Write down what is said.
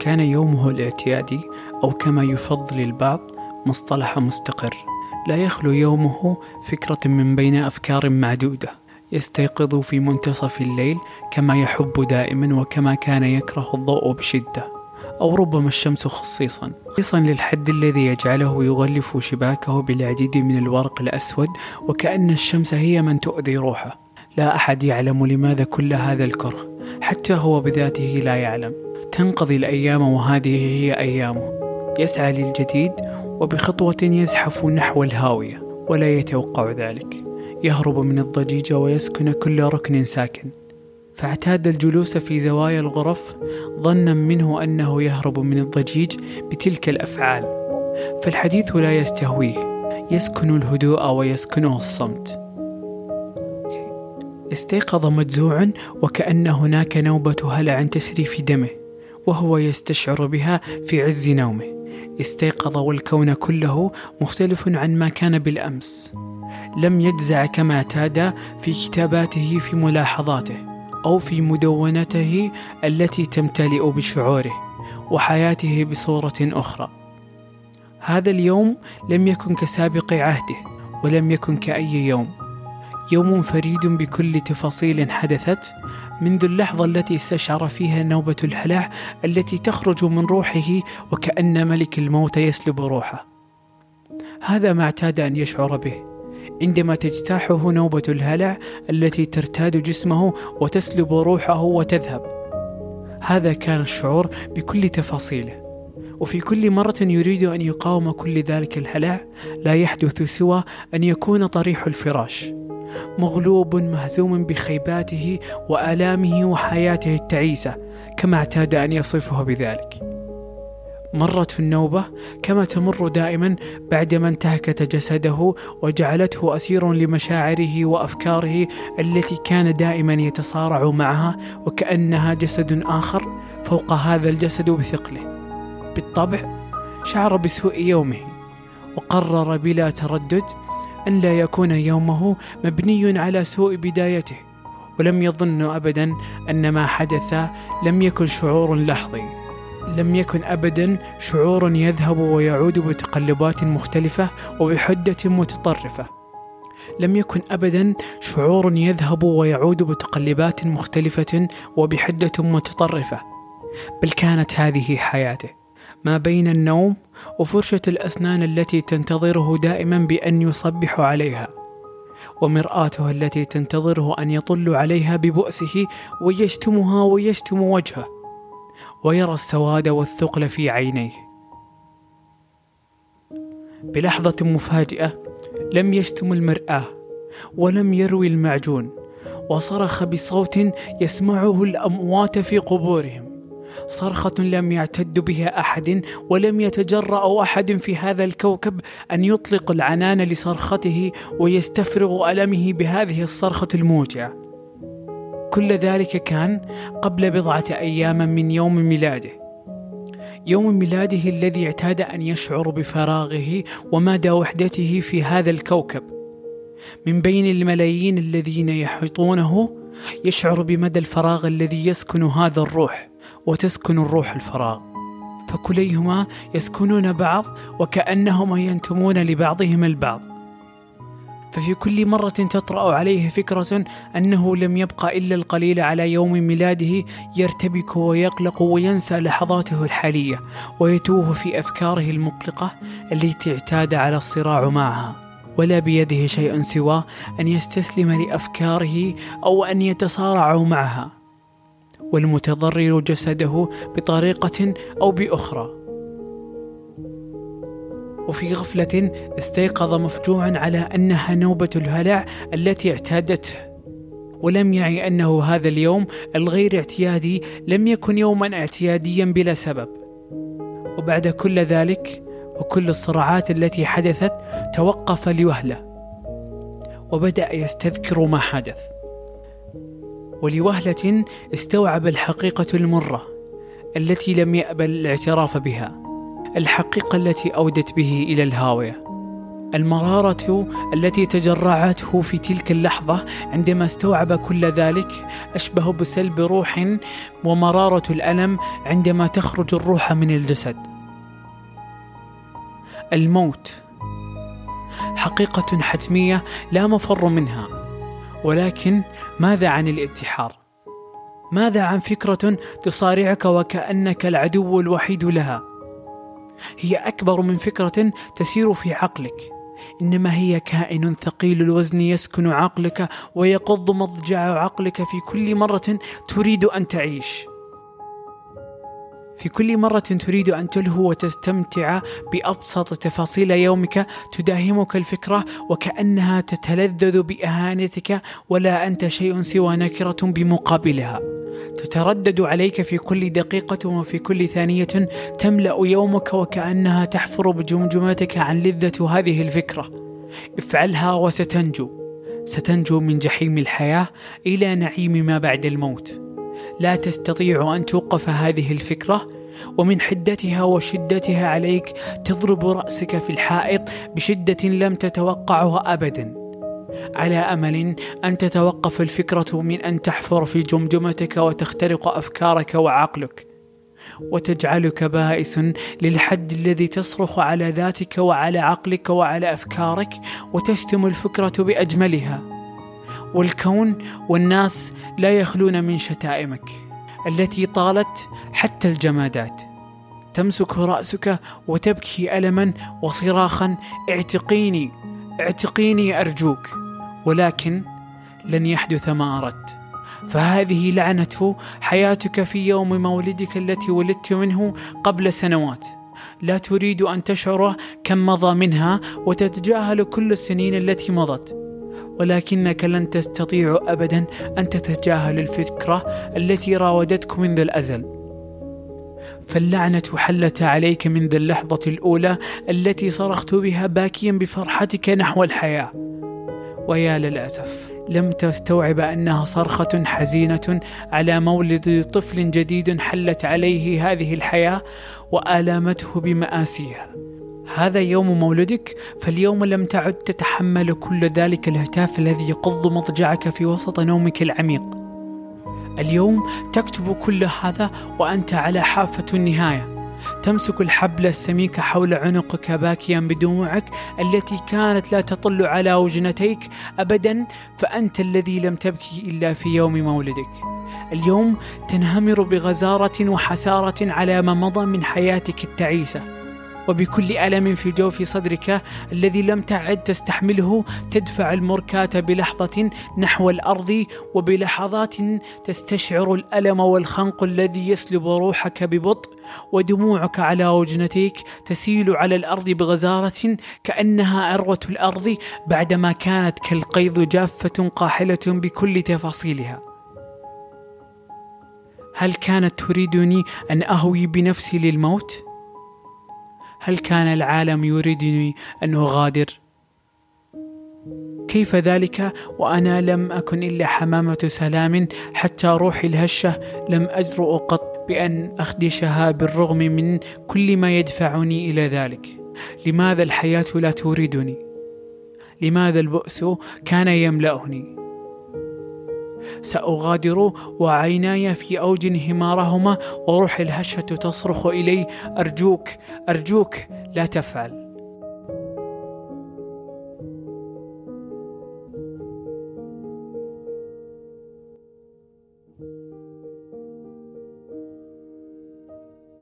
كان يومه الاعتيادي أو كما يفضل البعض مصطلح مستقر. لا يخلو يومه فكرة من بين أفكار معدودة يستيقظ في منتصف الليل كما يحب دائما وكما كان يكره الضوء بشدة أو ربما الشمس خصيصا. خصيصا للحد الذي يجعله يغلف شباكه بالعديد من الورق الأسود وكأن الشمس هي من تؤذي روحه. لا أحد يعلم لماذا كل هذا الكره حتى هو بذاته لا يعلم. تنقضي الأيام وهذه هي أيامه يسعى للجديد وبخطوة يزحف نحو الهاوية ولا يتوقع ذلك. يهرب من الضجيج ويسكن كل ركن ساكن. فاعتاد الجلوس في زوايا الغرف ظنا منه أنه يهرب من الضجيج بتلك الأفعال. فالحديث لا يستهويه. يسكن الهدوء ويسكنه الصمت. استيقظ مجزوعا وكأن هناك نوبة هلع تسري في دمه. وهو يستشعر بها في عز نومه. استيقظ والكون كله مختلف عن ما كان بالأمس. لم يجزع كما اعتاد في كتاباته في ملاحظاته أو في مدونته التي تمتلئ بشعوره وحياته بصورة أخرى. هذا اليوم لم يكن كسابق عهده ولم يكن كأي يوم. يوم فريد بكل تفاصيل حدثت منذ اللحظة التي استشعر فيها نوبة الهلع التي تخرج من روحه وكأن ملك الموت يسلب روحه. هذا ما اعتاد أن يشعر به عندما تجتاحه نوبة الهلع التي ترتاد جسمه وتسلب روحه وتذهب. هذا كان الشعور بكل تفاصيله. وفي كل مرة يريد أن يقاوم كل ذلك الهلع لا يحدث سوى أن يكون طريح الفراش مغلوب مهزوم بخيباته وآلامه وحياته التعيسة كما اعتاد أن يصفه بذلك. مرت النوبة كما تمر دائما بعدما انتهكت جسده وجعلته اسير لمشاعره وأفكاره التي كان دائما يتصارع معها وكأنها جسد آخر فوق هذا الجسد بثقله. بالطبع شعر بسوء يومه وقرر بلا تردد أن لا يكون يومه مبني على سوء بدايته ولم يظن أبدا أن ما حدث لم يكن شعور لحظي. لم يكن أبدا شعور يذهب ويعود بتقلبات مختلفة وبحدة متطرفة. لم يكن أبدا شعور يذهب ويعود بتقلبات مختلفة وبحدة متطرفة. بل كانت هذه حياته. ما بين النوم وفرشة الأسنان التي تنتظره دائما بأن يصبح عليها ومرآته التي تنتظره أن يطل عليها ببؤسه ويشتمها ويشتم وجهه ويرى السواد والثقل في عينيه. بلحظة مفاجئة لم يشتم المرآة ولم يروي المعجون وصرخ بصوت يسمعه الأموات في قبورهم. صرخة لم يعتد بها أحد ولم يتجرأ أحد في هذا الكوكب أن يطلق العنان لصرخته ويستفرغ ألمه بهذه الصرخة الموجعة. كل ذلك كان قبل بضعة أيام من يوم ميلاده. يوم ميلاده الذي اعتاد أن يشعر بفراغه ومدى وحدته في هذا الكوكب. من بين الملايين الذين يحيطونه يشعر بمدى الفراغ الذي يسكن هذا الروح وتسكن الروح الفراغ. فكليهما يسكنون بعض وكأنهما ينتمون لبعضهم البعض. ففي كل مرة تطرأ عليه فكرة أنه لم يبقى إلا القليل على يوم ميلاده يرتبك ويقلق وينسى لحظاته الحالية ويتوه في أفكاره المقلقة التي اعتاد على الصراع معها. ولا بيده شيء سوى أن يستسلم لأفكاره أو أن يتصارع معها. والمتضرر جسده بطريقة أو بأخرى. وفي غفلة استيقظ مفجوعا على أنها نوبة الهلع التي اعتادته. ولم يعي أنه هذا اليوم الغير اعتيادي لم يكن يوما اعتياديا بلا سبب. وبعد كل ذلك وكل الصراعات التي حدثت توقف لوهلة. وبدأ يستذكر ما حدث. ولوهلة استوعب الحقيقة المرة التي لم يأبل الاعتراف بها الحقيقة التي أودت به إلى الهاوية المرارة التي تجرعته في تلك اللحظة عندما استوعب كل ذلك أشبه بسلب روح ومرارة الألم عندما تخرج الروح من الجسد. الموت حقيقة حتمية لا مفر منها، ولكن ماذا عن الانتحار؟ ماذا عن فكرة تصارعك وكأنك العدو الوحيد لها؟ هي أكبر من فكرة تسير في عقلك إنما هي كائن ثقيل الوزن يسكن عقلك ويقض مضجع عقلك في كل مرة تريد أن تعيش في كل مرة تريد أن تلهو وتستمتع بأبسط تفاصيل يومك تداهمك الفكرة وكأنها تتلذذ بإهانتك ولا أنت شيء سوى نكرة بمقابلها. تتردد عليك في كل دقيقة وفي كل ثانية تملأ يومك وكأنها تحفر بجمجمتك عن لذة هذه الفكرة. افعلها وستنجو. ستنجو من جحيم الحياة إلى نعيم ما بعد الموت. لا تستطيع أن توقف هذه الفكرة ومن حدتها وشدتها عليك تضرب رأسك في الحائط بشدة لم تتوقعها أبدا. على أمل أن تتوقف الفكرة من أن تحفر في جمجمتك وتخترق أفكارك وعقلك. وتجعلك بائس للحد الذي تصرخ على ذاتك وعلى عقلك وعلى أفكارك وتشتم الفكرة بأجملها. والكون والناس لا يخلون من شتائمك التي طالت حتى الجمادات. تمسك رأسك وتبكي ألما وصراخا اعتقيني اعتقيني أرجوك ولكن لن يحدث ما أردت. فهذه لعنة حياتك في يوم مولدك التي ولدت منه قبل سنوات. لا تريد أن تشعر كم مضى منها وتتجاهل كل السنين التي مضت. ولكنك لن تستطيع ابدا أن تتجاهل الفكرة التي راودتك منذ الأزل. فاللعنة حلت عليك منذ اللحظة الأولى التي صرخت بها باكيا بفرحتك نحو الحياة. ويا للأسف لم تستوعب أنها صرخة حزينة على مولد طفل جديد حلت عليه هذه الحياة وآلامته بمآسيها. هذا يوم مولدك فاليوم لم تعد تتحمل كل ذلك الهتاف الذي يقض مضجعك في وسط نومك العميق. اليوم تكتب كل هذا وأنت على حافة النهاية. تمسك الحبل السميك حول عنقك باكيا بدموعك التي كانت لا تطل على وجنتيك ابدا فأنت الذي لم تبكي إلا في يوم مولدك. اليوم تنهمر بغزارة وحسارة على ما مضى من حياتك التعيسة. وبكل ألم في جوف صدرك الذي لم تعد تستحمله تدفع المركاة بلحظة نحو الأرض وبلحظات تستشعر الألم والخنق الذي يسلب روحك ببطء ودموعك على وجنتيك تسيل على الأرض بغزارة كأنها أروة الأرض بعدما كانت كالقيض جافة قاحلة بكل تفاصيلها هل كانت تريدني أن أهوي بنفسي للموت؟ هل كان العالم يريدني ان اغادر كيف ذلك؟ وأنا لم أكن إلا حمامة سلام حتى روحي الهشة. لم أجرؤ قط بأن أخدشها بالرغم من كل ما يدفعني إلى ذلك. لماذا الحياة لا تريدني؟ لماذا البؤس كان يملأني؟ سأغادر وعيناي في أوج انهمارهما وروح الهشة تصرخ إلي أرجوك أرجوك لا تفعل.